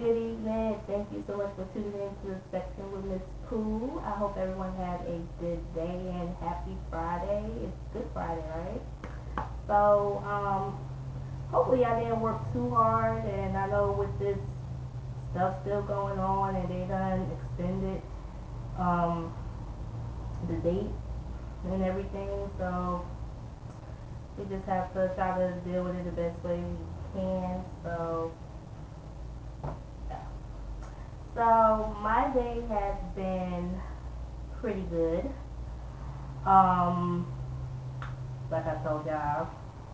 Good evening. Thank you so much for tuning in to the Spectrum with Miss Pooh. I hope everyone had a good day and happy Friday. It's Good Friday, right? So, um, hopefully I didn't work too hard and I know with this stuff still going on and they done extended um the date and everything, so we just have to try to deal with it the best way we can. So yeah. So my day has been pretty good. Um like I told y'all,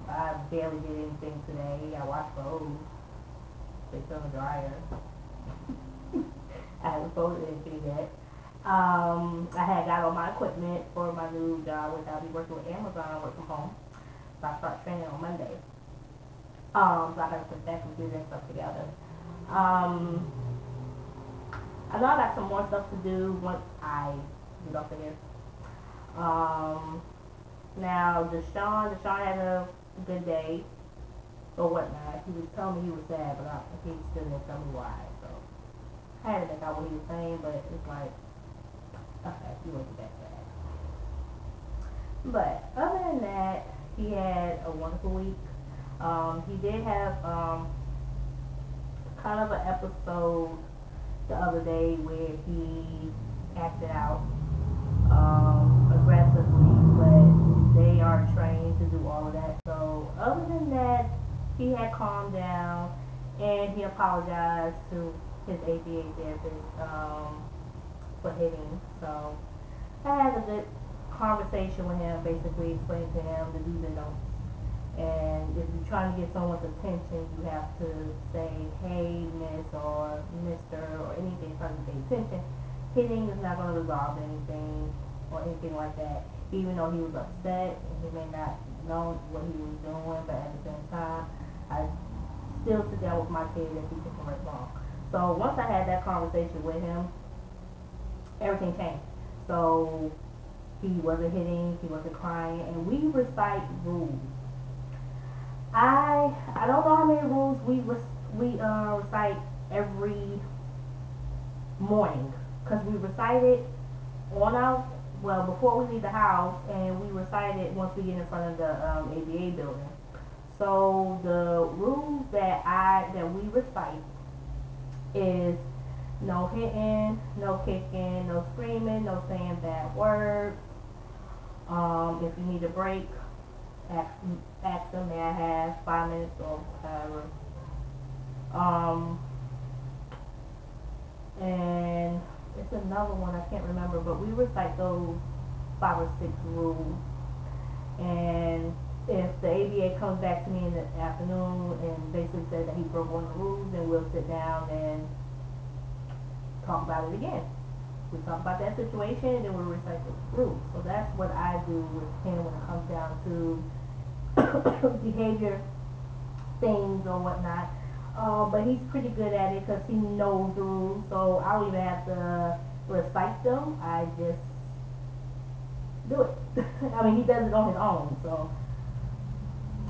I barely did anything today. I washed clothes. Still in the dryer. I haven't folded anything yet. Um, I had got all my equipment for my new job, which I'll be working with Amazon, work from home. So I start training on Monday. Um, so I gotta put that computer and stuff together. Um, I know I got some more stuff to do once I get off of here. Um, now, Deshaun, Deshaun had a good day or whatnot. He was telling me he was sad, but I, he still didn't tell me why. So I had to think out what he was saying, but it's like, okay, he wasn't that sad. But other than that, he had a wonderful week. Um, he did have um, kind of an episode the other day where he acted out um, aggressively, but they are trained to do all of that. So other than that, he had calmed down and he apologized to his ABA therapist um, for hitting. So I had a good conversation with him, basically explaining to him the do's and don'ts. And if you're trying to get someone's attention, you have to say, hey, miss, or mister, or anything trying to get attention. Hitting is not going to resolve anything or anything like that. Even though he was upset and he may not know what he was doing, but at the same time, I still sit down with my kid and teach him right wrong. So once I had that conversation with him, everything changed. So he wasn't hitting, he wasn't crying, and we recite rules. I I don't know how many rules we we uh, recite every morning because we recite it on our well before we leave the house and we recite it once we get in front of the um, ABA building. So the rules that I that we recite is no hitting, no kicking, no screaming, no saying bad words. Um, if you need a break, ask, ask them, may I have five minutes or whatever. Um, and it's another one, I can't remember, but we recite those five or six rules. And if the ABA comes back to me in the afternoon and basically says that he broke one of the rules, then we'll sit down and talk about it again. We talk about that situation and then we'll recite the rules. So that's what I do with him when it comes down to behavior things or whatnot. Uh, but he's pretty good at it because he knows the rules, so I don't even have to recite them. I just do it. I mean, he does it on his own. So,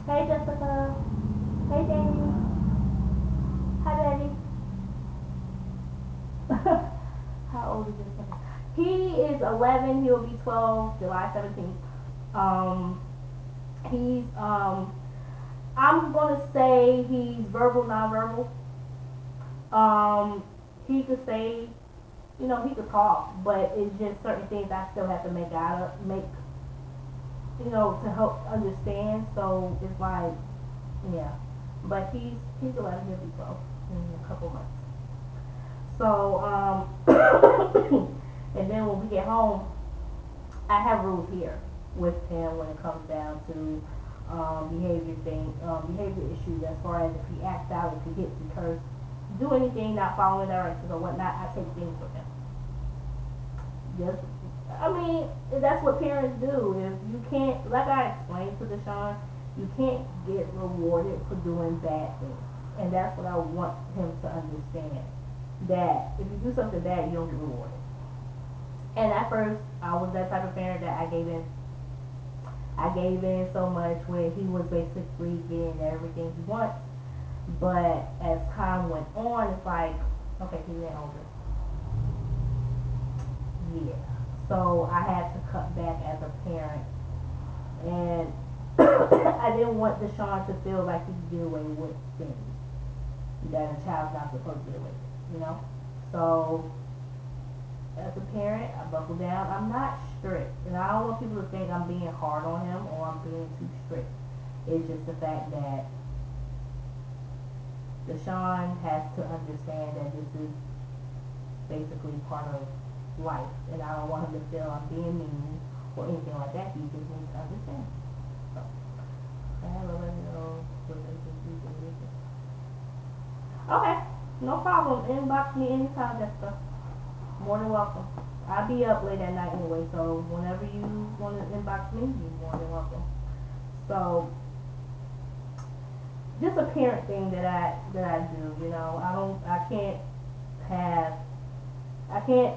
hey Jessica, hey Danny, hi Daddy. How old is Jessica? He is 11. He'll be 12 July 17th. Um, he's um I'm gonna say he's verbal, nonverbal. Um, he could say, you know, he could talk, but it's just certain things I still have to make out of, make, you know, to help understand. So it's like, yeah. But he's he's 11, he'll be 12 in a couple months. So, um, and then when we get home, I have rules here with him when it comes down to um, behavior thing, um, behavior issues as far as if he acts out, if he hits, he curse, do anything not following directions or whatnot, I take things from him. Just, I mean, that's what parents do. If you can't, like I explained to Deshaun, you can't get rewarded for doing bad things. And that's what I want him to understand. That if you do something bad, you don't get rewarded. And at first, I was that type of parent that I gave in I gave in so much where he was basically getting everything he wants. But as time went on, it's like, okay, he's getting older. Yeah. So I had to cut back as a parent. And I didn't want Deshaun to feel like he could get away with things that a child's not supposed to get away with, you know? So as a parent, I buckle down. I'm not strict. And I don't want people to think I'm being hard on him or I'm being too strict. It's just the fact that Deshaun has to understand that this is basically part of life. And I don't want him to feel I'm being mean or anything like that. He just needs to understand. Okay, no problem. Inbox me anytime, Jessica. More than welcome. I'll be up late at night anyway, so whenever you want to inbox me, you're more than welcome. So, just a parent thing that I that I do. You know, I don't, I can't have, I can't.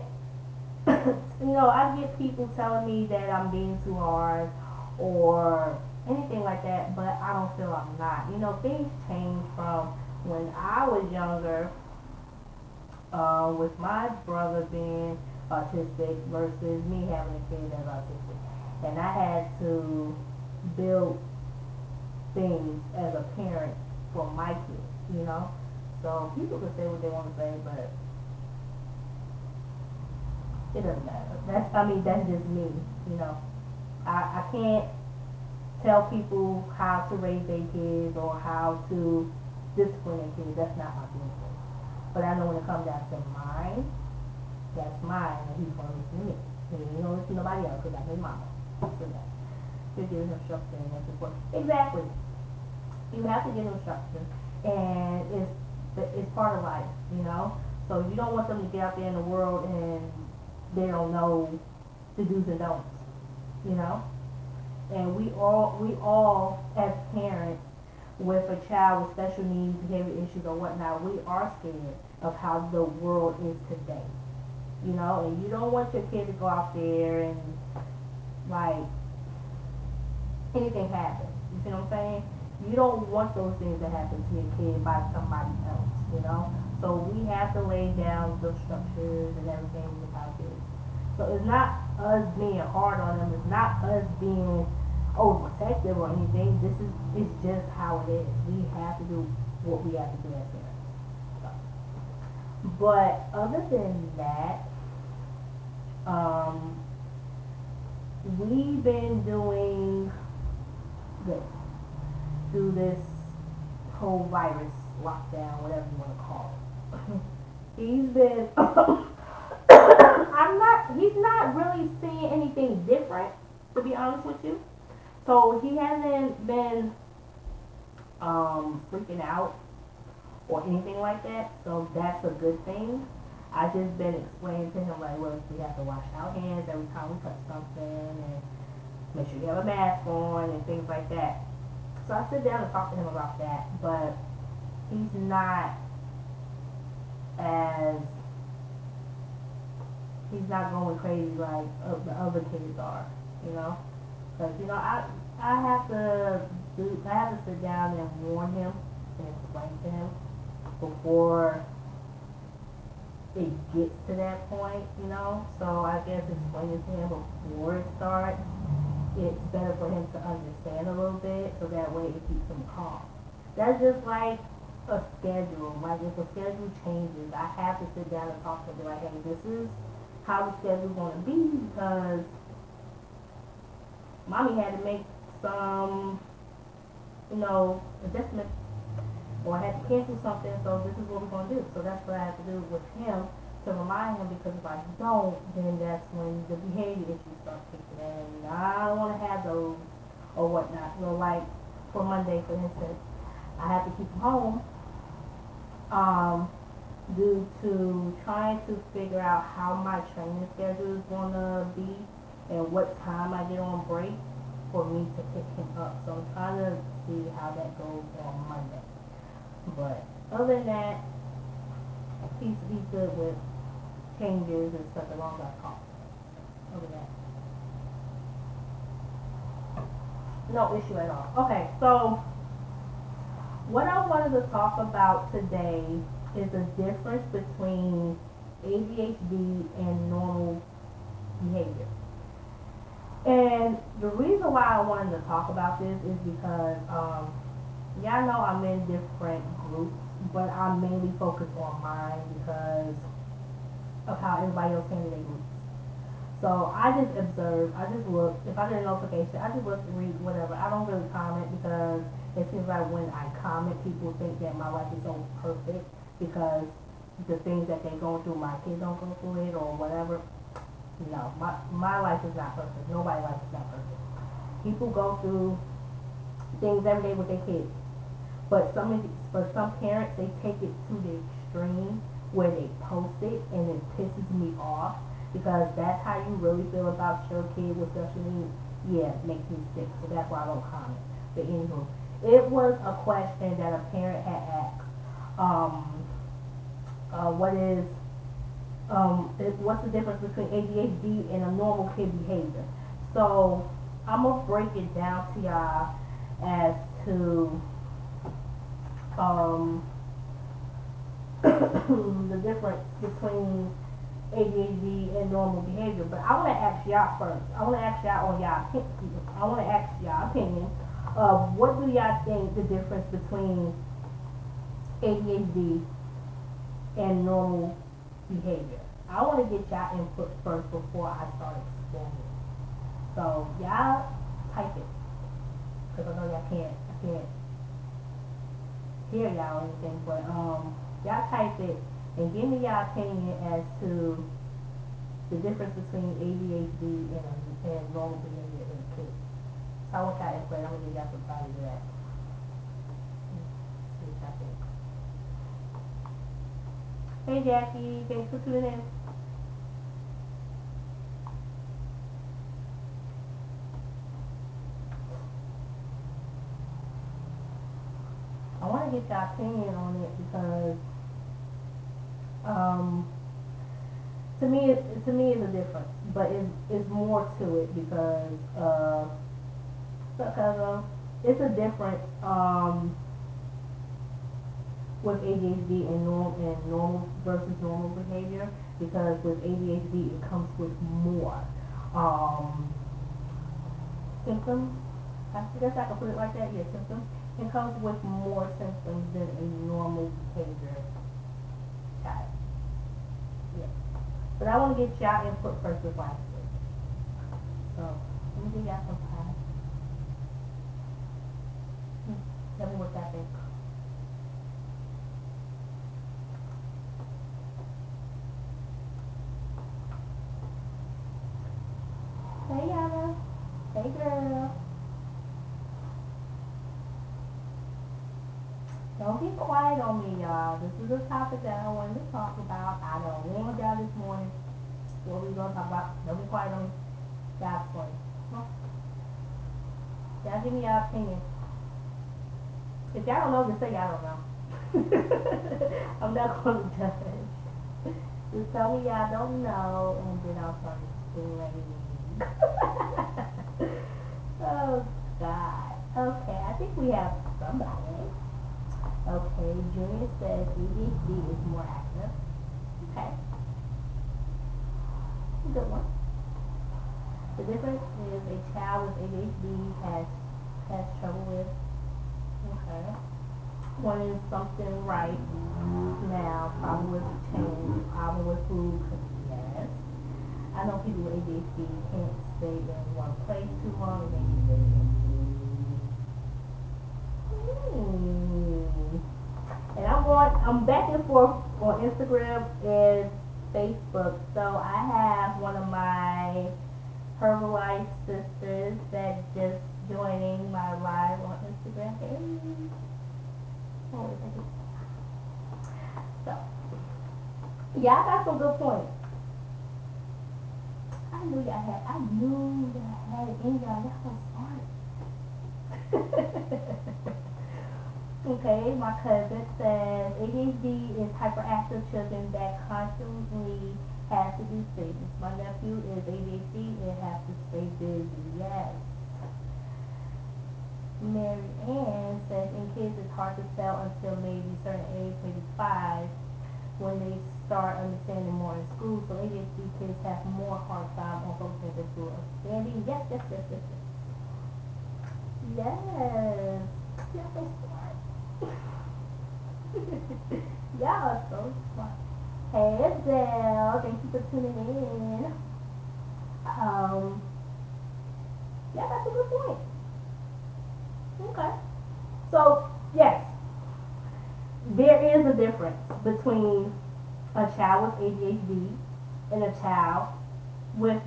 you know, I get people telling me that I'm being too hard or anything like that, but I don't feel I'm not. You know, things change from when I was younger, uh, with my brother being autistic versus me having a kid that's autistic, and I had to build things as a parent for my kid, you know? So people can say what they want to say, but it doesn't matter. That's, I mean, that's just me, you know? I, I can't tell people how to raise their kids or how to discipline their kids. That's not my business. But I know when it comes down to mine, that's mine, and he's going to listen to me. He don't listen to nobody else because that's his mama. So that. You're giving him structure and that's. Exactly. You have to give him structure, and it's it's part of life, you know. So you don't want them to get out there in the world and they don't know the do's and don'ts, you know. And we all we all as parents with a child with special needs, behavior issues, or whatnot, we are scared of how the world is today. You know, and you don't want your kid to go out there and like anything happen. You see what I'm saying? you don't want those things to happen to your kid by somebody else, you know? So we have to lay down the structures and everything with our kids. So it's not us being hard on them, it's not us being overprotective or anything. This is it's just how it is. We have to do what we have to do as parents. But other than that, um, we've been doing good through this whole virus lockdown, whatever you want to call it. he's been, I'm not, he's not really seeing anything different, to be honest with you. So he hasn't been um, freaking out or anything like that. So that's a good thing. I just been explaining to him like, look, we have to wash our hands every time we touch something and make sure you have a mask on and things like that. So I sit down and talk to him about that, but he's not as he's not going crazy like the other kids are, you know. Because you know I I have to do I have to sit down and warn him and explain to him before it gets to that point, you know. So I guess explaining to him before it starts it's better for him to understand a little bit so that way it keeps him calm. That's just like a schedule. Like if a schedule changes, I have to sit down and talk to him like, hey, this is how the schedule's going to be because mommy had to make some, you know, adjustments or I had to cancel something, so this is what we're going to do. So that's what I have to do with him to remind him because if I don't, then that's when the behavior issues start kicking in. I don't want to have those or whatnot. You know, like for Monday, for instance, I had to keep him home um, due to trying to figure out how my training schedule is going to be and what time I get on break for me to pick him up. So I'm trying to see how that goes on Monday. But other than that, he's, he's good with changes and stuff along that cost over that. No issue at all. Okay, so what I wanted to talk about today is the difference between ADHD and normal behavior. And the reason why I wanted to talk about this is because um, y'all know I'm in different groups, but I'm mainly focused on mine because of how everybody else handles their groups. So I just observe, I just look, if I get a notification, I just look, read, whatever. I don't really comment because it seems like when I comment, people think that my life is so perfect because the things that they go through, my kids don't go through it or whatever. No, my, my life is not perfect. Nobody's life is not perfect. People go through things every day with their kids. But some of these, for some parents, they take it to the extreme where they post it and it pisses me off because that's how you really feel about your kid with special needs. Yeah, it makes me sick. So that's why I don't comment. But anywho, it was a question that a parent had asked. Um, uh, what is um, what's the difference between ADHD and a normal kid behavior? So I'm gonna break it down to y'all as to um, the difference between ADHD and normal behavior. But I want to ask y'all first. I want to ask y'all on y'all opinion. I want to ask y'all opinion of what do y'all think the difference between ADHD and normal behavior. I want to get y'all input first before I start explaining. So y'all type it because I know y'all can't. I can't hear y'all or anything, but um, y'all type it and give me y'all opinion as to the difference between ADHD and, and normal behavior in kids. So I want y'all explain. I'm gonna give y'all some time to that. See what y'all think. Hey Jackie, thanks for tuning in. I want to get your opinion on it because um, to me, it, to me, it's a difference, but it's, it's more to it because uh, it's a difference um, with ADHD and normal and normal versus normal behavior because with ADHD it comes with more um, symptoms. I guess I can put it like that. Yeah, symptoms. It comes with more symptoms than a normal behavior child. Yeah. But I want to get y'all input first before I speak. So, let me give y'all some time. Hmm. Tell me what y'all think. Hey, Anna. Hey, girl. Don't be quiet on me, y'all. This is a topic that I wanted to talk about. I don't warned y'all this morning. What we gonna talk about? Don't be quiet on me. God's point. Y'all give me your opinion. If y'all don't know, just say y'all don't know. I'm not gonna judge. Just tell me y'all don't know, and then I'll start explaining. Oh God. Okay, I think we have somebody. Okay, Junior says ADHD is more active. Okay. Good one. The difference is a child with ADHD has has trouble with okay. Wanting something right now, problem with change, problem with food. I know people with ADHD can't stay in one place too long and they stay Hmm. And I'm going, I'm back and forth on Instagram and Facebook. So I have one of my Herbalife sisters that just joining my live on Instagram. Hey. So, yeah, I got some good points. I knew y'all had, I knew y'all had it in y'all. Y'all was smart. okay, my cousin says ADHD is hyperactive children that constantly have to do things. My nephew is ADHD and has to stay busy. Yes. Mary Ann says in kids it's hard to tell until maybe certain age, maybe five, when they start understanding more in school. So ADHD kids have more hard time on focusing in school. Sandy, yes, yes, yes, yes, yes. Yes. Y'all so smart. Y'all are so smart. Hey Adele, thank you for tuning in. Um, yeah, that's a good point. Okay. So, yes, there is a difference between a child with ADHD and a child with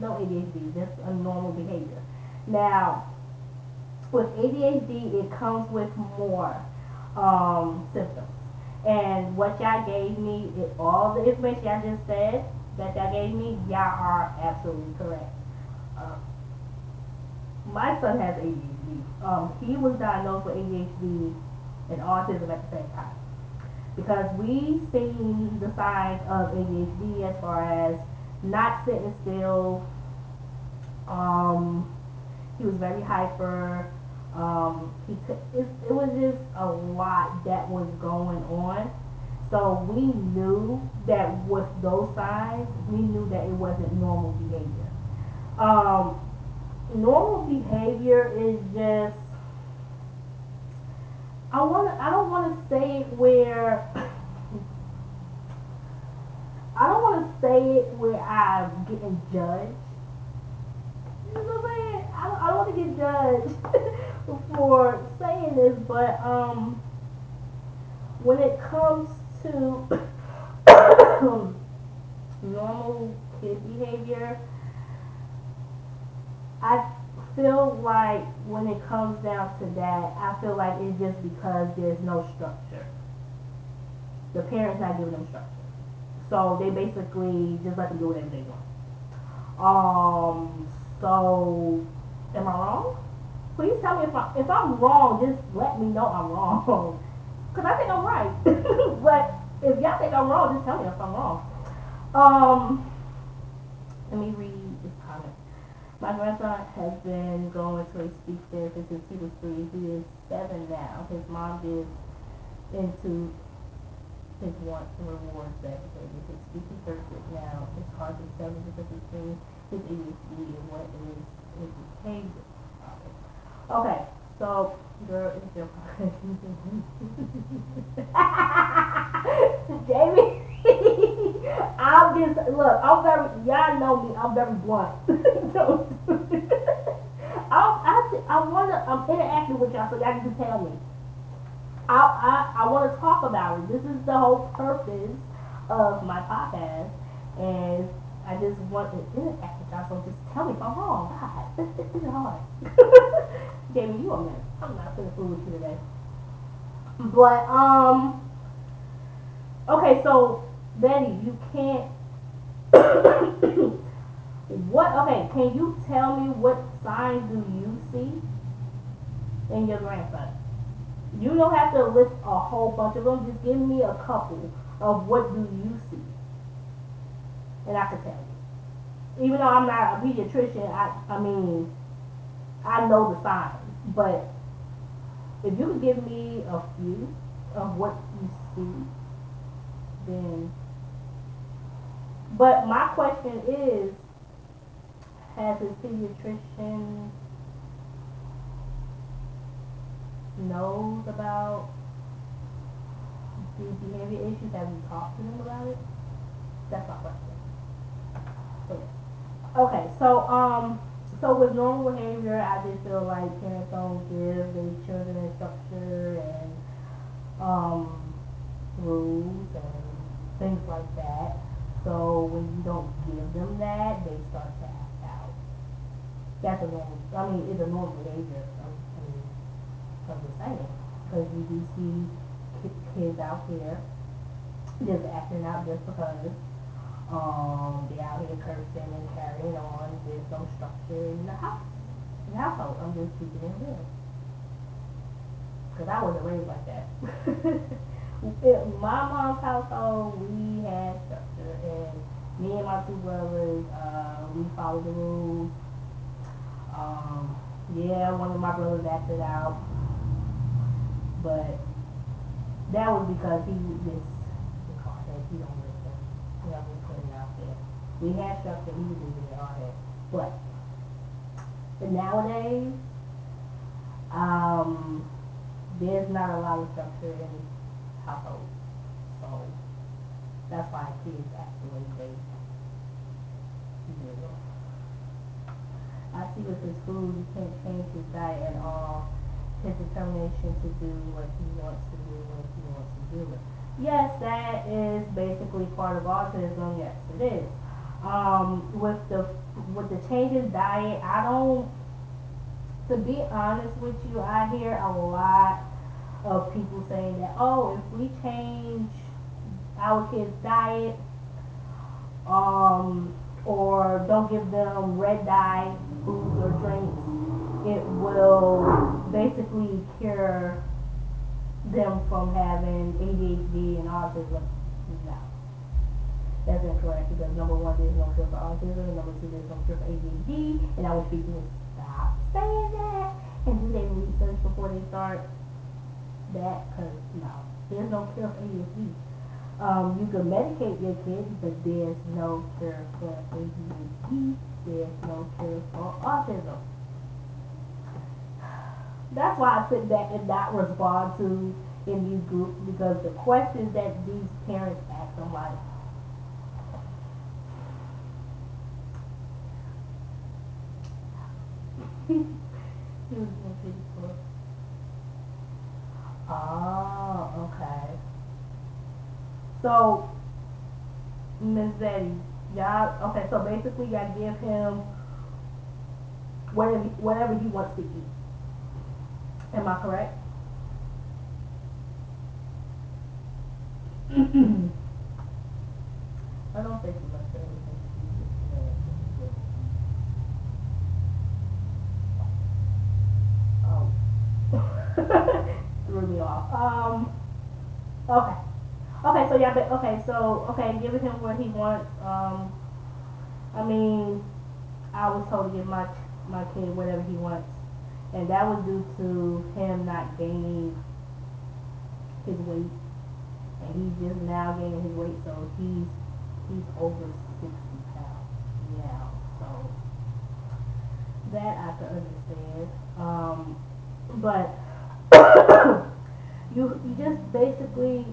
no ADHD, just a normal behavior. Now, with ADHD, it comes with more um, symptoms. And what y'all gave me, it, all the information y'all just said that y'all gave me, y'all are absolutely correct. Uh, my son has ADHD. Um, he was diagnosed with ADHD and autism at the same time. Because we seen the signs of ADHD as far as not sitting still. Um, he was very hyper. Um, he could, it, it was just a lot that was going on. So we knew that with those signs, we knew that it wasn't normal behavior. Um, normal behavior is just I want I don't want to say it where I don't want to say it where I'm getting judged. You know what I'm saying? I don't, I don't want to get judged for saying this, but um, when it comes to normal kid behavior, I feel like when it comes down to that, I feel like it's just because there's no structure. The parents not giving them structure. So they basically just let them do whatever they want. Um, so am I wrong? Please tell me if I if I'm wrong, just let me know I'm wrong. Cause I think I'm right. but if y'all think I'm wrong, just tell me if I'm wrong. Um, let me read my grandson has been going to a speech therapist since he was three. He is seven now. His mom is into his wants and rewards that behavior. His speech is perfect now. It's hard to tell the difference between his ADHD and what is his behavior. Okay, so girl, your Jamie. I'm just look. I'm very. Y'all know me. I'm very blunt. I I I wanna. I'm interacting with y'all, so y'all can tell me. I I I want to talk about it. This is the whole purpose of my podcast, and I just want to interact with y'all. So just tell me if I'm wrong. God, this, this is hard. Jamie, you a mess. I'm not gonna fool with you today. But um. Okay, so Betty, you can't. what? Okay, can you tell me what signs do you see in your grandson? You don't have to list a whole bunch of them. Just give me a couple of what do you see, and I can tell you. Even though I'm not a pediatrician, I I mean, I know the signs. But if you could give me a few of what you see, then but my question is, has his pediatrician knows about these behavior issues? Have you talked to them about it? That's my question. Okay, so um, so with normal behavior, I just feel like parents don't give their children structure and um, rules and things like that. So when you don't give them that, they start to act out. That's a normal, I mean, it's a normal behavior, I mean, I'm just saying. Because you do see kids out here just acting out just because um, they out here cursing and carrying on. There's no structure in the house, the household. I'm just keeping it real. Because I wasn't raised like that. in my mom's household, we had structure, and me and my two brothers, uh, we followed the rules. Um, Yeah, one of my brothers acted out, but that was because he was hardhead. He don't listen put it out there. We had structure. He was leaving it hardhead, but but nowadays, um, there's not a lot of structure in households, so that's why kids act the way they do. I see with his food, you can't change his diet at all. His determination to do what he wants to do when he wants to do. Yes, that is basically part of autism. Yes, it is. Um, with the with the changes diet, I don't. To be honest with you, I hear a lot of people saying that, oh, if we change our kids' diet, um, or don't give them red dye foods or drinks, it will basically cure them from having ADHD and autism. That's incorrect because number one, there's no cure for autism, and number two, there's no cure for ADHD, and I wish people would stop saying that and do their research before they start that, because no, there's no cure for ADHD. Um, you can medicate your kids, but there's no cure for ADHD. There's no cure for autism. That's why I put that and not respond to in these groups because the questions that these parents ask, I'm like, Oh, okay. So, Miss Betty, y'all, okay, so basically y'all give him whatever, whatever he wants to eat. Am I correct? I don't think he wants anything to eat. Oh. Threw me off. Um, okay. Okay, so yeah, but okay, so okay, giving him what he wants. Um, I mean, I was told to give my my kid whatever he wants, and that was due to him not gaining his weight, and he's just now gaining his weight, so he's he's over sixty pounds now. So that I can understand. Um, but you you just basically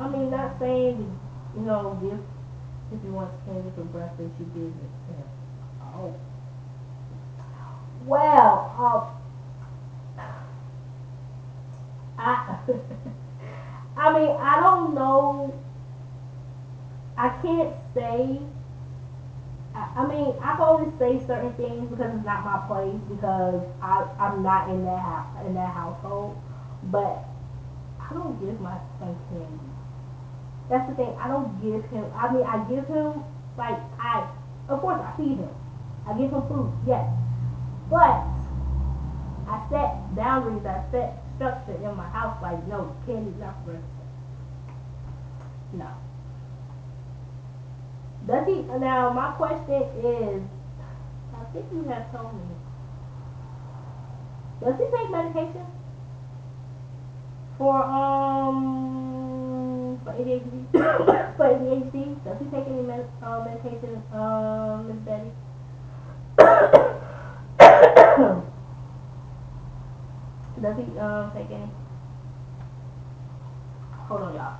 I mean, not saying, you know, if, if you want candy for breakfast, you give it to him. Oh. Well, um, I, I mean, I don't know. I can't say. I, mean, I can only say certain things because it's not my place because I I'm not in that house in that household. But I don't give my son candy. That's the thing. I don't give him. I mean, I give him like I. Of course, I feed him. I give him food. Yes, but I set boundaries. I set structure in my house. Like no, candy's not for. No. Does he? Now my question is. I think you have told me. Does he take medication? For um for ADHD for ADHD. Does he take any med- uh, medication, um, Miss Betty? Does he um take any? Hold on, y'all.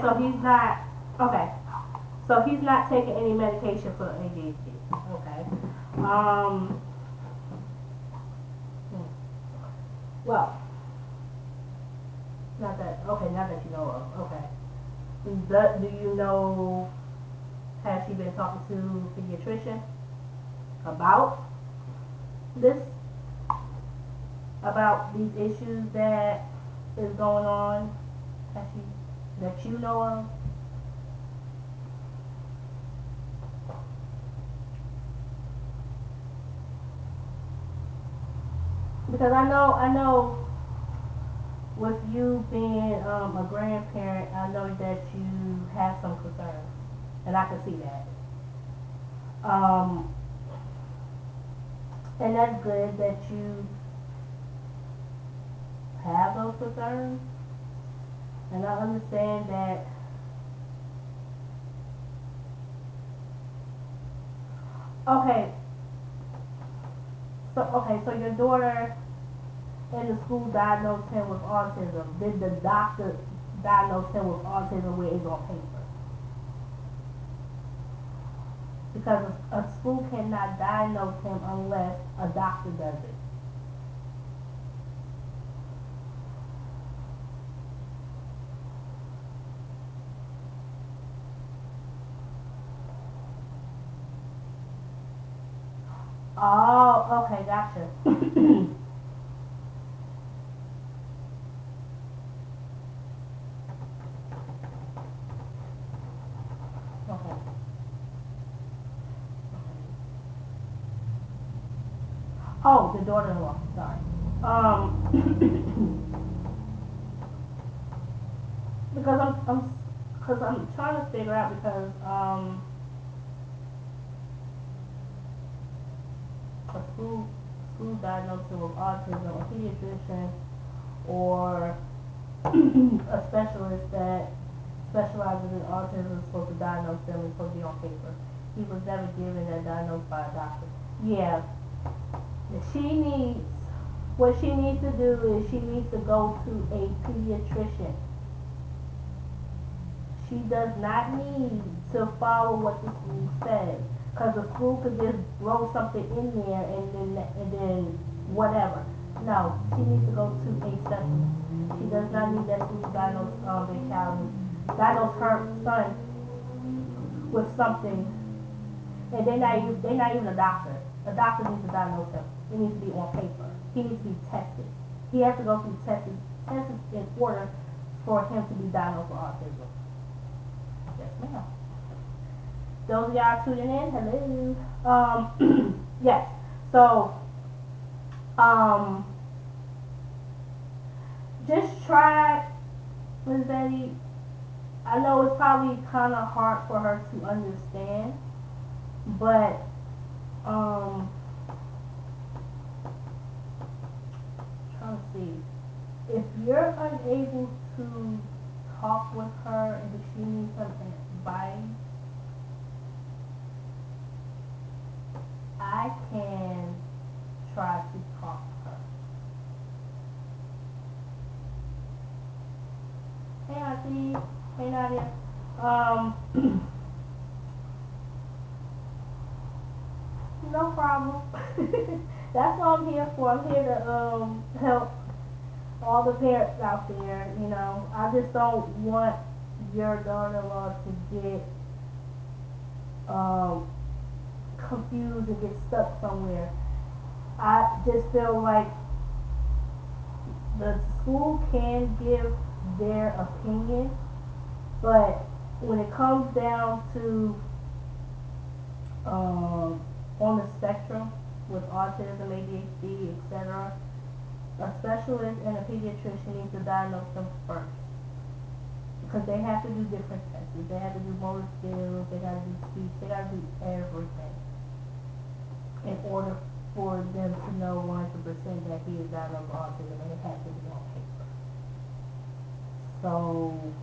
So he's not, okay. So he's not taking any medication for ADHD. Okay. Um. hmm. Well. Not that, okay, not that you know of. Okay. Do, do you know, has she been talking to pediatrician about this? About these issues that is going on? Has she that you know of? Because I know, I know, with you being um, a grandparent, I know that you have some concerns, and I can see that. Um, and that's good that you have those concerns and I understand that. Okay. So okay, so your daughter in the school diagnosed him with autism. Did the doctor diagnose him with autism where it's on paper? Because a, a school cannot diagnose him unless a doctor does it. Oh, okay, gotcha. Okay. Oh, the daughter-in-law, sorry. Um, because I'm, I'm, because I'm trying to figure out because, um, school, school diagnosed autism, a pediatrician, or a specialist that specializes in autism is supposed to diagnose them and supposed to be on paper. He was never given that diagnosis by a doctor. Yeah. She needs, what she needs to do is she needs to go to a pediatrician. She does not need to follow what the school says. Cause the school could just throw something in there and then, and then whatever. No, she needs to go to a specialist. She does not need that school to diagnose, um, their child diagnose her son with something, and they're not even, they're not even a doctor. A doctor needs to diagnose him. It needs to be on paper. He needs to be tested. He has to go through tests, tests in order for him to be diagnosed with autism. Yes, ma'am. Those of y'all tuning in, hello. Um, yes. So, um, just try, Miss Betty, I know it's probably kind of hard for her to understand, but um, trying to see if you're unable to talk with her and if she needs some advice, I can try to talk to her. Hey, Auntie. Hey, Nadia. Um, no problem. That's what I'm here for. I'm here to um, help all the parents out there. You know, I just don't want your daughter-in-law to get um, confused and get stuck somewhere. I just feel like the school can give their opinion, but when it comes down to um, on the spectrum with autism, ADHD, etc., a specialist and a pediatrician need to diagnose them first because they have to do different tests. They have to do motor skills, they got to do speech, they got to do everything in order for them to know 100% that he is diagnosed with autism and it has to be on paper. So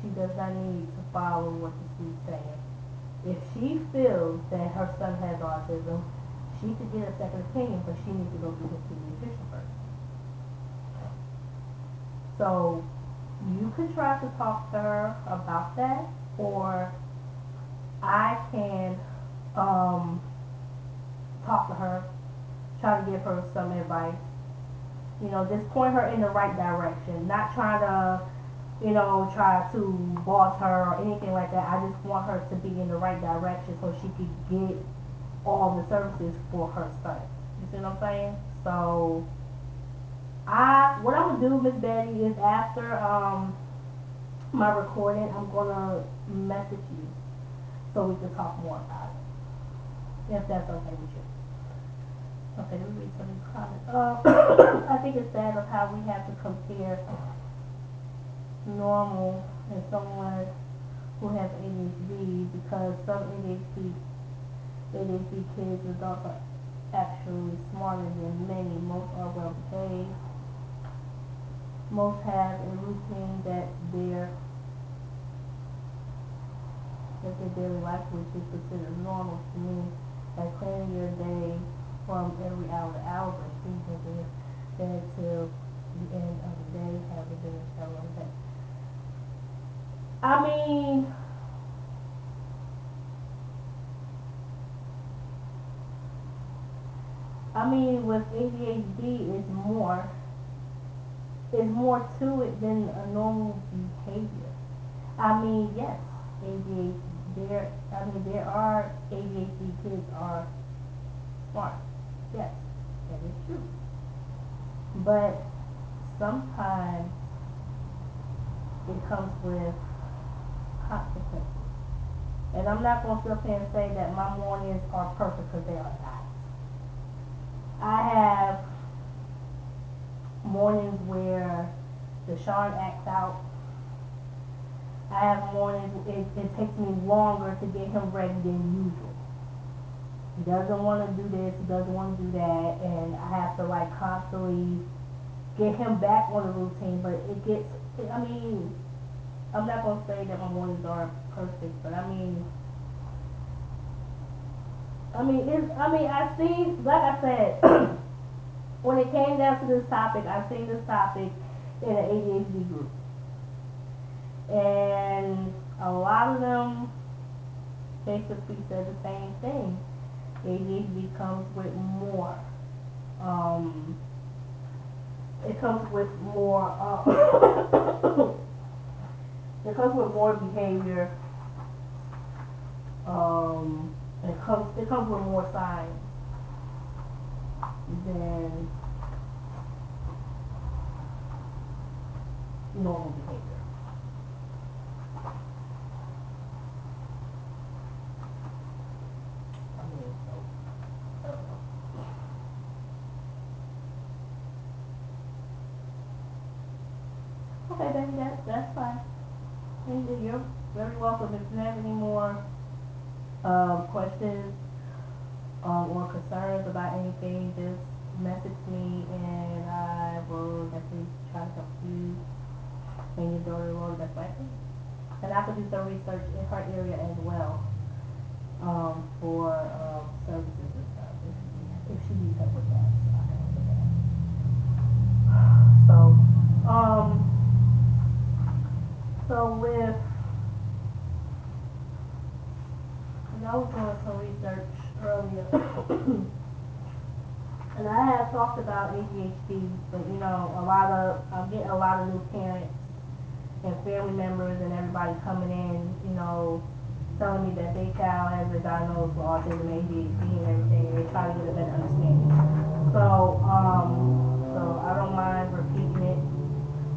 she does not need to follow what the school's saying. If she feels that her son has autism, she could get a second opinion, but she needs to go through the pediatrician first. So you could try to talk to her about that, or I can um, talk to her, try to give her some advice. You know, just point her in the right direction, not try to, you know, try to boss her or anything like that. I just want her to be in the right direction so she could get all the services for her son. You see what I'm saying? So, I what I'm gonna do, Miss Betty, is after um my recording, I'm gonna message you so we can talk more about it. If that's okay with you. Okay, let me read some of these comments. Uh, I think it's sad of how we have to compare normal and someone who has ADHD because some ADHD ADHD kids and adults are actually smarter than many. Most are well behaved. Most have a routine that's their that their daily life, which is considered normal to me. Like planning your day from every hour to hour, but sleep in bed till the end of the day, have a dinner, shower, and bed. I mean, I mean, with ADHD, it's more, it's more to it than a normal behavior. I mean, yes, ADHD, there, I mean, there are ADHD kids are smart. Yes, that is true. But sometimes it comes with consequences. And I'm not going to sit up here and say that my mornings are perfect because they are not. I have mornings where Deshaun acts out. I have mornings, it, it takes me longer to get him ready than usual. Doesn't want to do this, he doesn't want to do that, and I have to like constantly get him back on the routine, but it gets, I mean, I'm not to say that my mornings are perfect, but I mean, I mean, it's, I mean, I see, like I said, when it came down to this topic, I seen this topic in an ADHD group. And a lot of them basically said the same thing. ADHD comes with more, um, it comes with more, uh, it comes with more behavior, um, it comes, it comes with more signs than normal behavior. I mean, so, I don't know. Okay, then, that, that's fine. Thank you. You're very welcome. If you have any more, um, questions, um, or concerns about anything, just message me and I will definitely try to help you and your daughter along the best way I can. And I could do some research in her area as well, um, for, um, services and stuff, if, if she needs help with that, so I can help with that. So, um, so with, and I was doing some research earlier, and I have talked about ADHD, but you know, a lot of, I'm getting a lot of new parents and family members and everybody coming in, you know, telling me that their child has been diagnosed with autism, ADHD and everything, and they try to get a better understanding. So, um, so I don't mind repeating it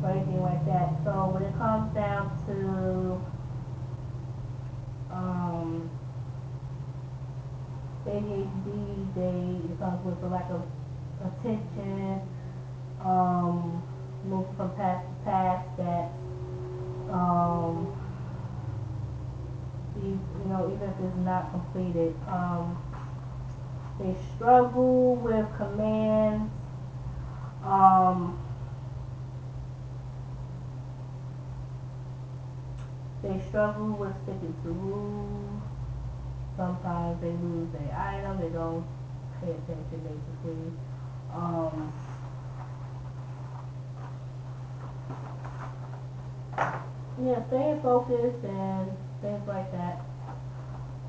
or anything like that. So when it comes down to, um, ADHD, they, it comes with a lack of attention, um, move from task to task that, um, you, you it's not completed, um, they struggle with commands, um, they struggle with sticking to rules. Sometimes they lose their item, they don't pay attention basically. Um, yeah, staying focused and things like that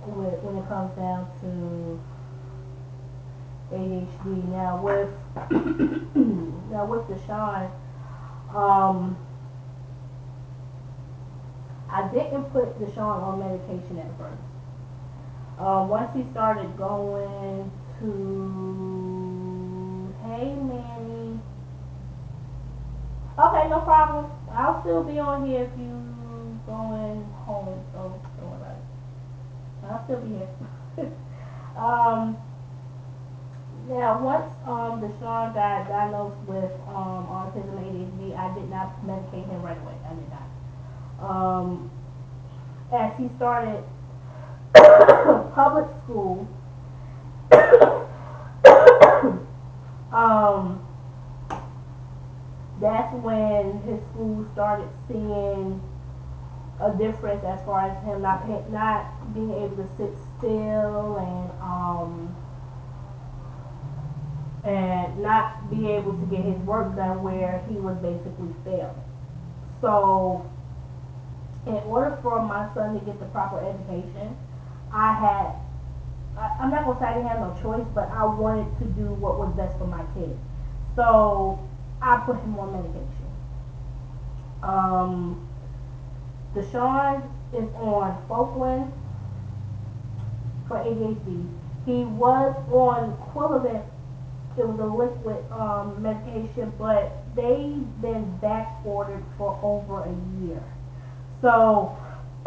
when, when it comes down to ADHD. Now with now with Deshaun, um, I didn't put Deshaun on medication at first. Um, once he started going to, hey Manny. Okay, no problem. I'll still be on here if you going home, so don't worry about it. I'll still be here. um, Now, once um, Deshaun got diagnosed with um, autism ADHD, I did not medicate him right away. I did not. Um, as he started public school, um, that's when his school started seeing a difference as far as him not not being able to sit still and um and not be able to get his work done where he was basically failing. So in order for my son to get the proper education, I had I'm not gonna say I didn't have no choice, but I wanted to do what was best for my kid. So I put him on medication. Um, Deshaun is on Focalin for ADHD. He was on Quillivant. It was a liquid um, medication, but they've been back ordered for over a year. So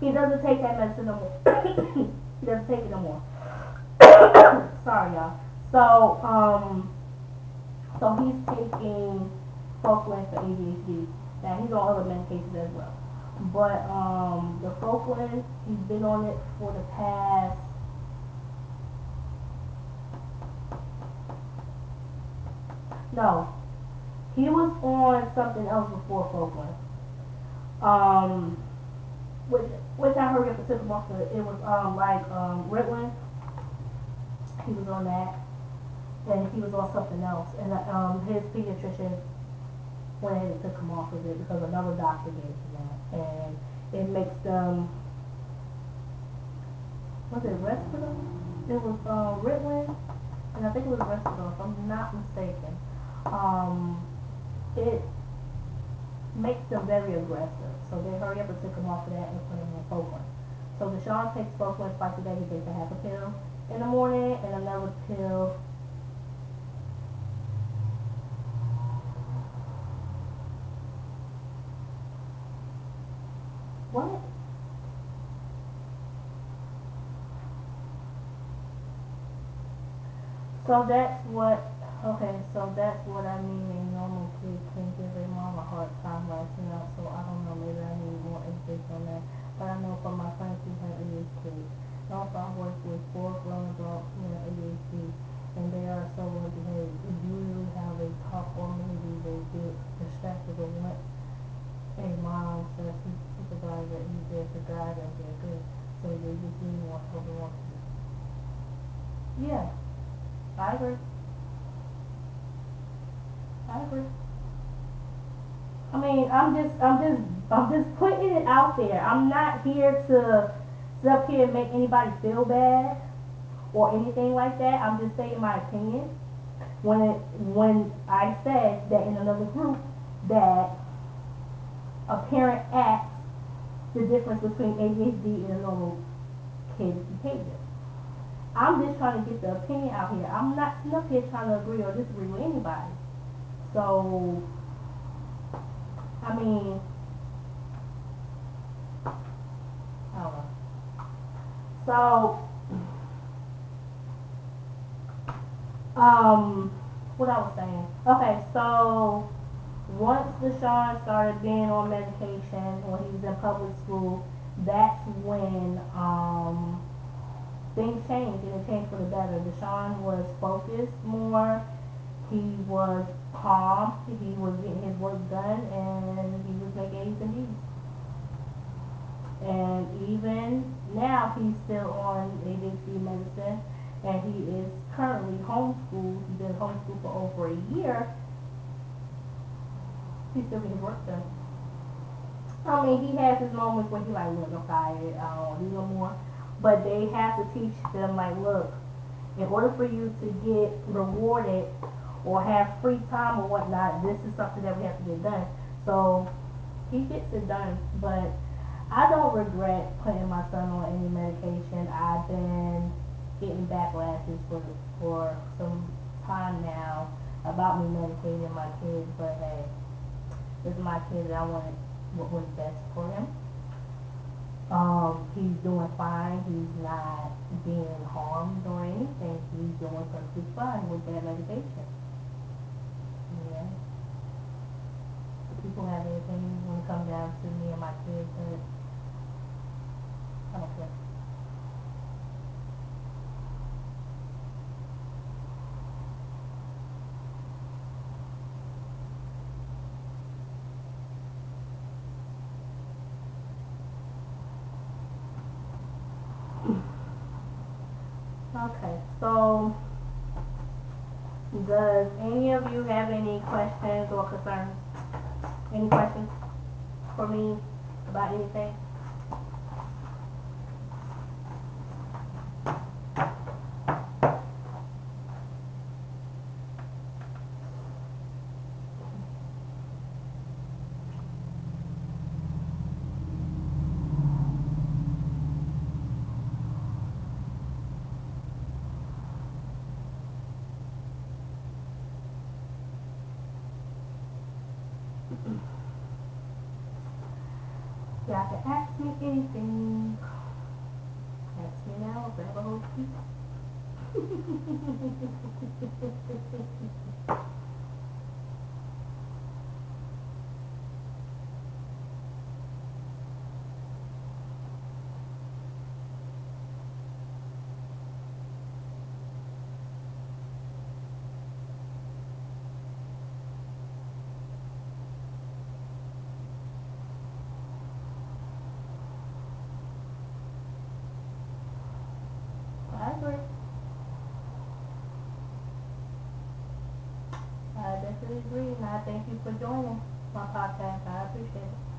he doesn't take that medicine no more. he doesn't take it no more. Sorry, y'all. So, um, so he's taking Focalin for ADHD. Now he's on other medications as well. But um, the Focalin, he's been on it for the past No. He was on something else before Focalin. Um, which which I heard him off of it was um like um Ritalin. He was on that, and he was on something else, and um his pediatrician went and took him off of it because another doctor gave him that, and it makes them. Was it Risperdal? It was uh, Ritalin, and I think it was Risperdal, if I'm not mistaken. Um, it makes them very aggressive. So they hurry up and take them off of that and put them on Focalin. So Deshaun takes Focalin twice a day. He takes a half a pill in the morning and another pill What? So that's what, okay, so that's what I mean, a normal kid can give a mom a hard time latching out, so I don't know, maybe I need more education on that. But I know for my friends who have ADHD, and also I work with four grown adults who have ADHD, and they are so well behaved. Usually how they talk or maybe they get distracted or what a mom says he supervisor, he's there to guide them, they're good. So they just need more help and want to. Yeah, I agree. I agree. I mean, I'm just, I'm just, I'm just putting it out there. I'm not here to sit up here and make anybody feel bad or anything like that. I'm just saying my opinion. When it, when I said that in another group that a parent asks the difference between ADHD and a normal kid's behavior. I'm just trying to get the opinion out here. I'm not sitting up here trying to agree or disagree with anybody. So, I mean. So, um, what I was saying. Okay, so once Deshaun started being on medication when he was in public school, that's when um, things changed and it changed for the better. Deshaun was focused more. He was calm. He was getting his work done and he was making A's and B's. And even now he's still on ADHD medicine and he is currently homeschooled. He's been homeschooled for over a year He's still get his work done. I mean, he has his moments where he like, look, I'm tired, I don't want to do no more. But they have to teach them, like, look, in order for you to get rewarded or have free time or whatnot, this is something that we have to get done. So he gets it done, but I don't regret putting my son on any medication. I've been getting backlashes for for some time now about me medicating my kids, but hey, this is my kid and I wanted what was best for him. Um, he's doing fine. He's not being harmed or anything. He's doing perfectly fine with that medication. If people have anything when it comes down to me and my kids, but I don't care. Okay, so does any of you have any questions or concerns? Any questions for me about anything? Y'all can ask me anything. Ask me now, grab a hold of I agree. I definitely agree, and I thank you for joining my podcast. I appreciate it.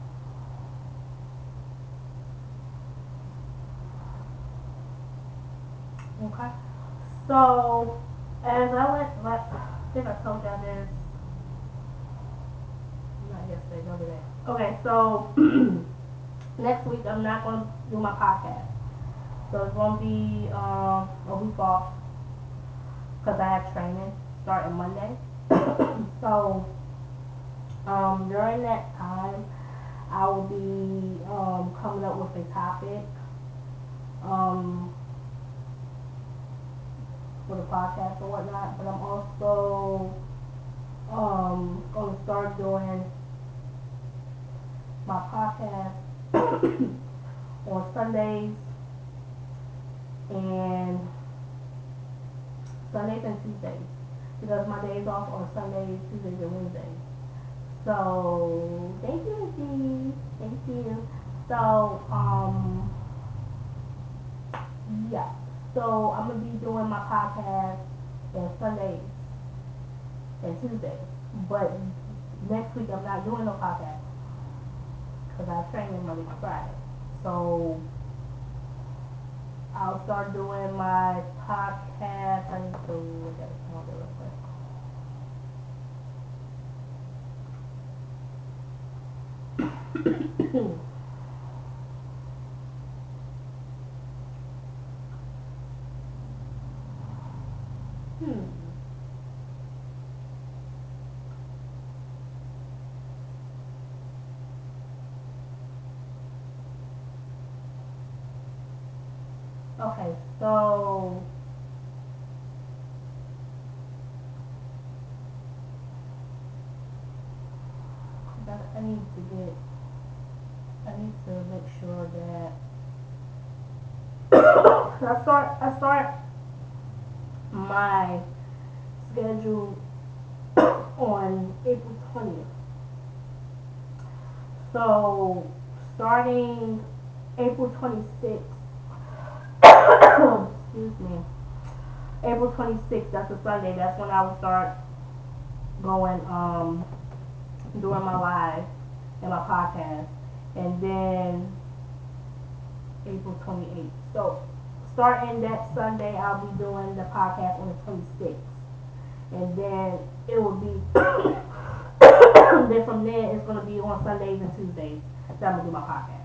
Okay. So, as I went, like, I think I told y'all this. Not yesterday, the other day. Okay, so next week I'm not gonna do my podcast. So it's gonna be um, a week off because I have training starting Monday. so um, during that time, I will be um, coming up with a topic um, for the podcast or whatnot. But I'm also um, going to start doing my podcast on Sundays and Sundays and Tuesdays because my days off are Sundays, Tuesdays, and Wednesdays. So thank you, Nikki. Thank you. So um yeah. So I'm gonna be doing my podcast on Sundays and Tuesdays, but next week I'm not doing no podcast because I train in Monday to Friday. So I'll start doing my podcast. I need to look at the calendar real quick. Mm-hmm. start I start my schedule on April twentieth. So starting April twenty sixth excuse me, April 26th, that's a Sunday, that's when I will start going, um, doing my live and my podcast. And then April 28th. So, starting that Sunday, I'll be doing the podcast on the 26th. And then it will be, then from there, it's going to be on Sundays and Tuesdays that I'm going to do my podcast.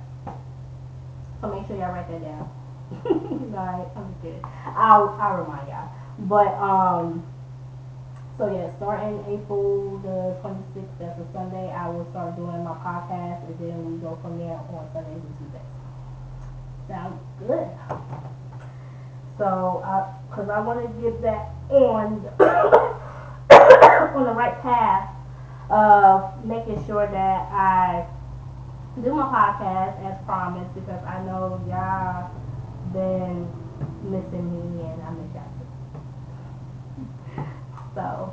So make sure y'all write that down. Alright, I'm good. I'll I'll remind y'all. But um so yeah, starting April the twenty sixth, that's a Sunday, I will start doing my podcast and then we go from there on Sundays and Tuesdays. Sounds good. So, because I want to get that on on the right path of making sure that I do my podcast as promised because I know y'all been missing me and I miss y'all. So,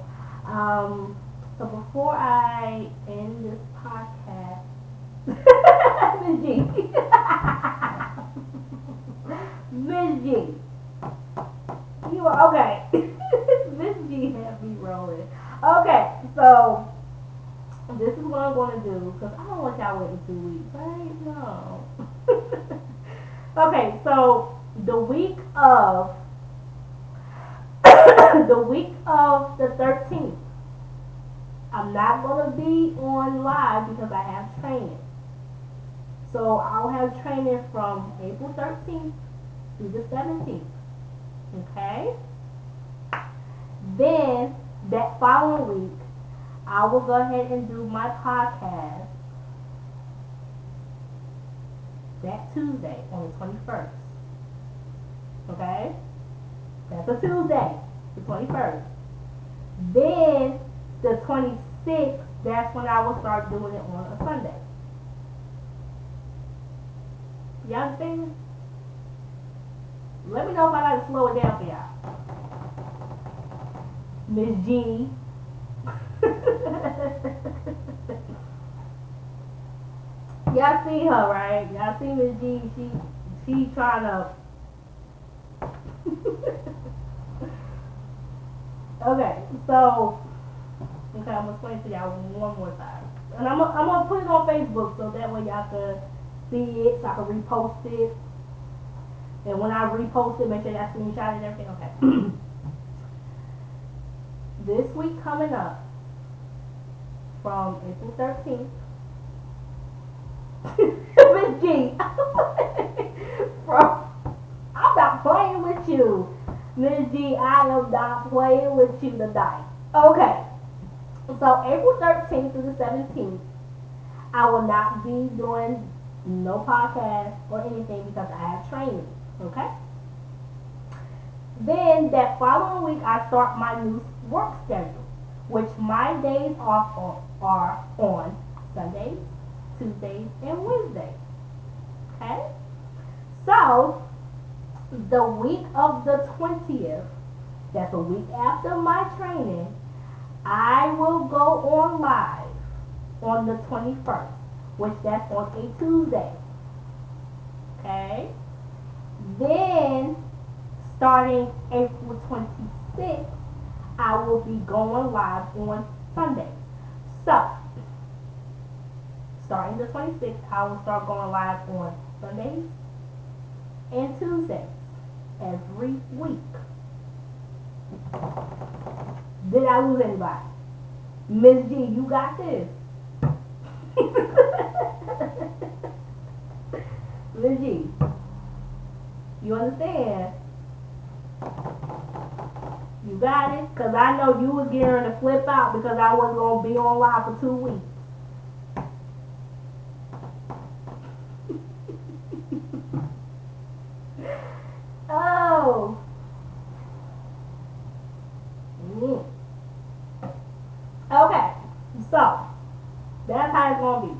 um, so before I end this podcast, Miss G, Miss G, okay. Miss G had me rolling. Okay, so this is what I'm going to do because I don't want y'all waiting two weeks, right? No. okay, so the week of the week of the 13th, I'm not going to be on live because I have training. So I'll have training from April 13th to the 17th. Okay? Then that following week, I will go ahead and do my podcast that Tuesday on the 21st. Okay? That's a Tuesday, the 21st. Then the 26th, that's when I will start doing it on a Sunday. You understand? Let me know if I gotta slow it down for y'all. Miss G. Y'all see her, right? Y'all see Miss G. She she trying to. okay, so okay, I'm gonna explain to y'all one more time, and I'm I'm gonna put it on Facebook so that way y'all can see it, so I can repost it. And when I repost it, make sure y'all screenshot and everything. Okay. this week coming up, from April 13th. Miss G. from, I'm not playing with you. Miss G, I am not playing with you tonight. Okay. So April 13th through the 17th, I will not be doing no podcast or anything because I have training. Okay? Then that following week, I start my new work schedule, which my days off are, are on Sundays, Tuesdays, and Wednesdays. Okay? So, the week of the 20th, that's a week after my training, I will go on live on the 21st, which that's on a Tuesday. Okay? Then, starting April 26th, I will be going live on Sundays. So, starting the 26th, I will start going live on Sundays and Tuesdays every week. Did I lose anybody? Miss G, you got this. Miss G, you understand? You got it? Because I know you was getting to flip out because I wasn't going to be on live for two weeks. oh. Okay. So, that's how it's going to be.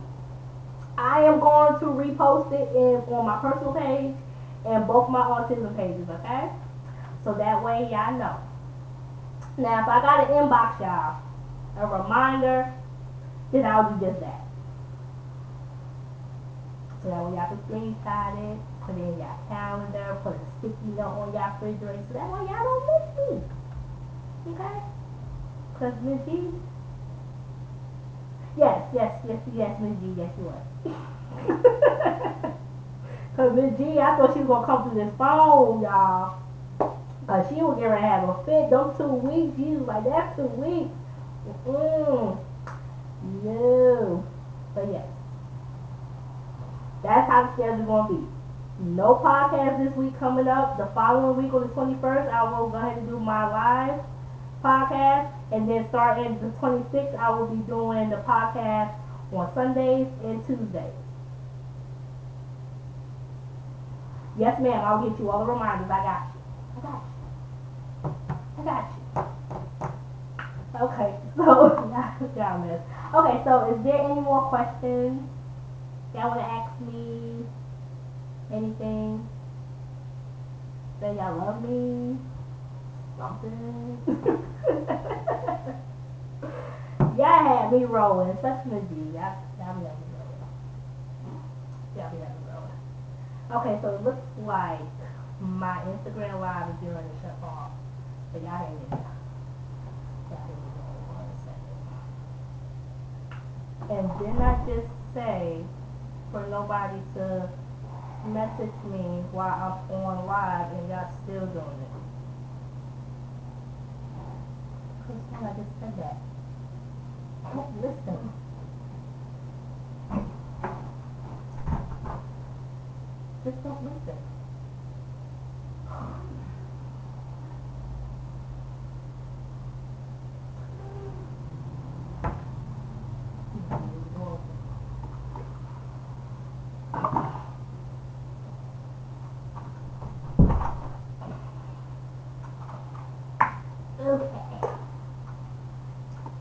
I am going to repost it in, on my personal page and both my autism pages, okay? So that way y'all know. Now, if I got to inbox y'all a reminder, then I'll do just that. So that way y'all can screenshot it, put it in y'all calendar, put a sticky note on y'all refrigerator, so that way y'all don't miss me. Okay? Because Miss G, yes, yes, yes, yes, Miss G, yes, you are. Because Miss G, I thought she was to come through this phone, y'all. Uh, she was to have a fit. Those two weeks, was like, that's two weeks. Mm-mm. No. But yes. That's how the schedule's to be. No podcast this week coming up. The following week on the 21st, I will go ahead and do my live podcast. And then starting the 26th, I will be doing the podcast on Sundays and Tuesdays. Yes, ma'am. I'll get you all the reminders. I got you. I got you. I got you. Okay, so y'all miss. Okay, so is there any more questions y'all want to ask me? Anything? Say y'all love me? Something? y'all had me rolling, especially G. Y'all, y'all be me rolling. Y'all be rolling. Okay, so it looks like my Instagram live is ready to shut off. But y'all hang in there. And didn't I just say for nobody to message me while I'm on live and y'all still doing it? Cause I just said that. Listen. Just don't listen. Okay.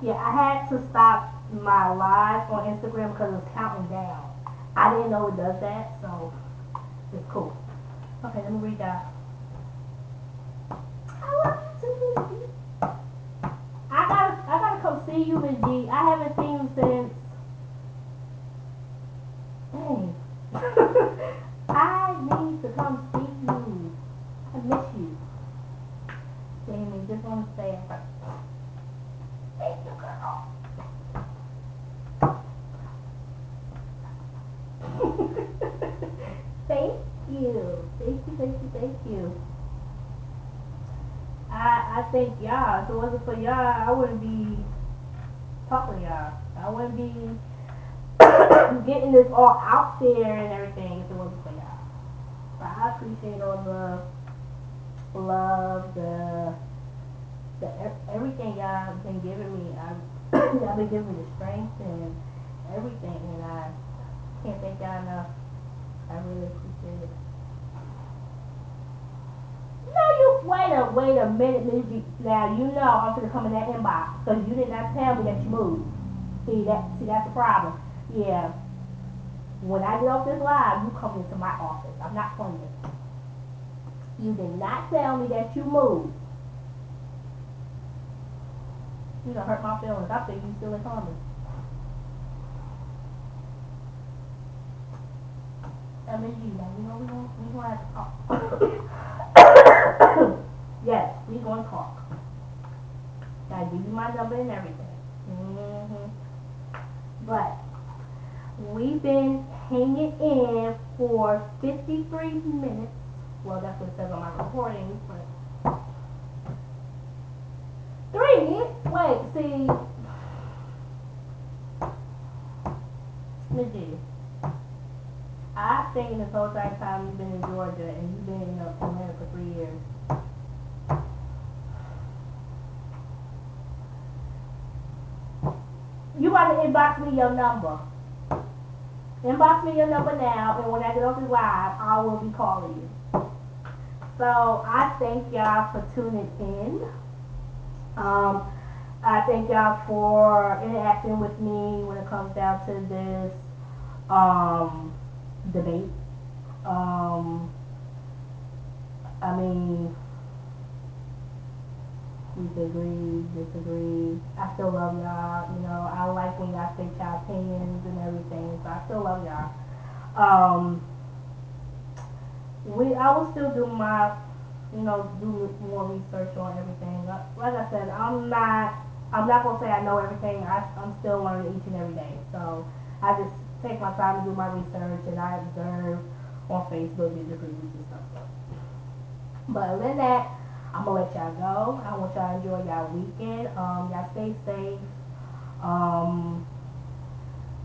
Yeah, I had to stop my live on Instagram because it was counting down. I didn't know it does that, so it's cool. Okay, let me read that. I gotta, I gotta come see you, Miss G. I haven't seen you since. Dang. I need to come see you. I miss you. Jamie, just want to say, thank you, girl. thank you. Thank you, thank you, thank you. I I thank y'all. If it wasn't for y'all, I wouldn't be talking to y'all. I wouldn't be getting this all out there and everything if it wasn't for y'all. But I appreciate all the love, the the everything y'all been giving me. I y'all been giving me the strength and everything, and I can't thank y'all enough. I really appreciate it. No, you wait a wait a minute, Miss. Now you know I'm gonna come in that inbox because you did not tell me that you moved. See that? See that's the problem. Yeah. When I get off this live, you come into my office. I'm not playing. You did not tell me that you moved. You gonna hurt my feelings. I think you still in Columbus. I miss you now. You know we gonna we gonna have to talk. Yes, we gonna talk. I give you my number and everything. hmm But we've been hanging in for 53 minutes. Well, that's what it says on my recording, but three. Wait, see, G, I think this whole time you've been in Georgia and you've been in Atlanta for three years. You got to inbox me your number. Inbox me your number now, and when I get off the live, I will be calling you. So I thank y'all for tuning in. Um, I thank y'all for interacting with me when it comes down to this um, debate. Um, I mean, we could agree, disagree. I still love y'all. You know, I like when y'all state y'all opinions and everything. So I still love y'all. Um, we, I will still do my, you know, do more research on everything. Like I said, I'm not, I'm not gonna say I know everything. I, I'm still learning each and every day. So I just take my time to do my research and I observe on Facebook the different groups and stuff. But other than that, I'm gonna let y'all go. I want y'all to enjoy y'all weekend. Um, y'all stay safe. Um,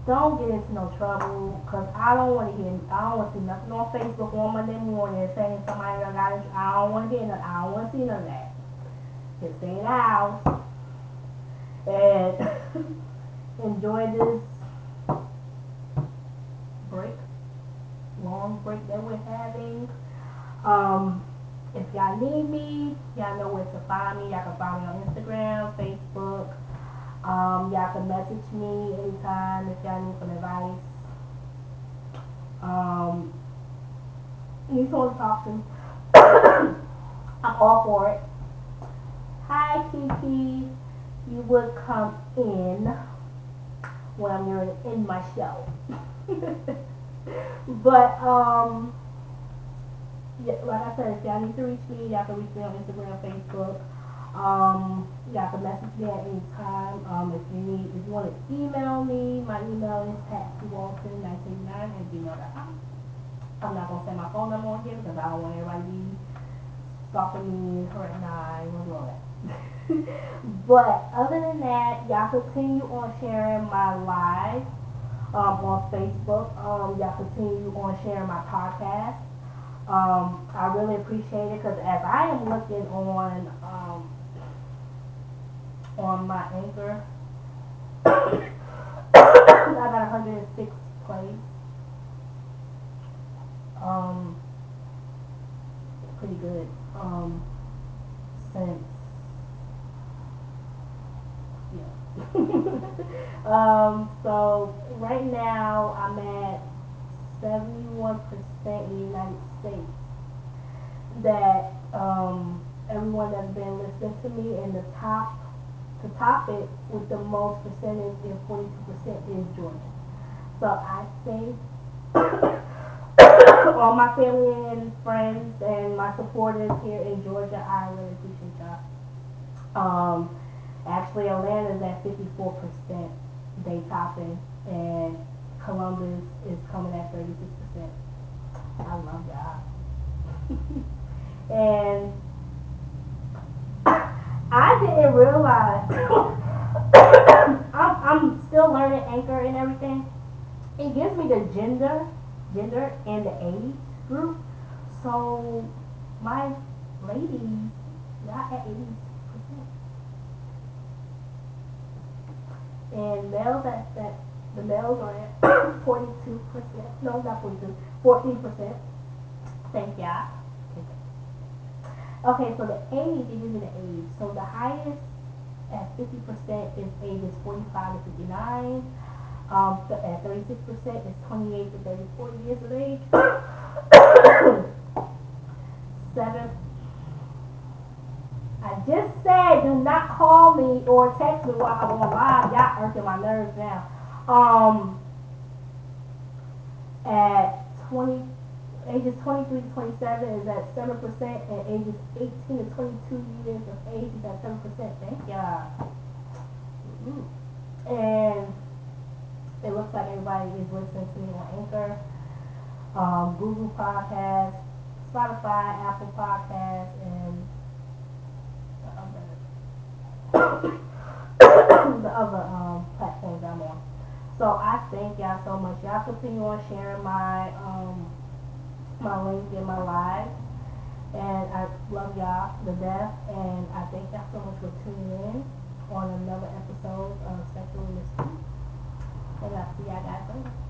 don't get into no trouble, cause I don't want to hear. I don't want to see nothing on Facebook on Monday morning saying somebody got. I don't want to hear nothing. I don't want to see none of that. Just stay in the house and enjoy this break, long break that we're having. Find me, y'all can find me on Instagram, Facebook. Um, y'all can message me anytime if y'all need some advice. Um, need someone to talk to. I'm all for it. Hi, Kiki. You would come in when you're in my show. but um, yeah, like I said, if y'all need to reach me, y'all can reach me on Instagram, Facebook. Um, y'all can message me at any time. Um, if you need, if you want to email me, my email is patsywalton1989 at gmail.com. I'm not gonna say my phone number on here because I don't want everybody to be stalking me now. I gonna all that. but other than that, y'all continue on sharing my live um, on Facebook. Um, y'all continue on sharing my podcast. Um, I really appreciate it because as I am looking on um, on my anchor, I got 106 plays. Um, pretty good. Um, since yeah. um, so right now I'm at 71% in the United States. That um, everyone that's been listening to me in the top, the topic with the most percentage in 42% is Georgia. So I think all my family and friends and my supporters here in Georgia, I really appreciate y'all. Um, actually, Atlanta is at 54%. They topping, and Columbus is coming at 36%. I love y'all. and I didn't realize I'm, I'm still learning Anchor and everything. It gives me the gender gender and the age group. So my ladies, y'all at eighty percent. And males at that the males are at forty two percent. No, not 42, 14 percent. Thank y'all. Okay, so the age, it me the age. So the highest at 50% is ages 45 to 59. Um, th- at 36% is 28 to 34 years of age. Seven. I just said do not call me or text me while I'm on live. Y'all irking my nerves now. Um, at 20, ages 23 to 27 is at 7%, and ages 18 to 22 years of age is at 7%. Thank y'all. Mm. And it looks like everybody is listening to me on Anchor, um, Google Podcast, Spotify, Apple Podcast, and the other, the other um, on. So I thank y'all so much. Y'all continue on sharing my um, my link in my live. And I love y'all to death. And I thank y'all so much for tuning in on another episode of Sexual Mystery. And I'll see y'all guys later.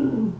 Mm-hmm.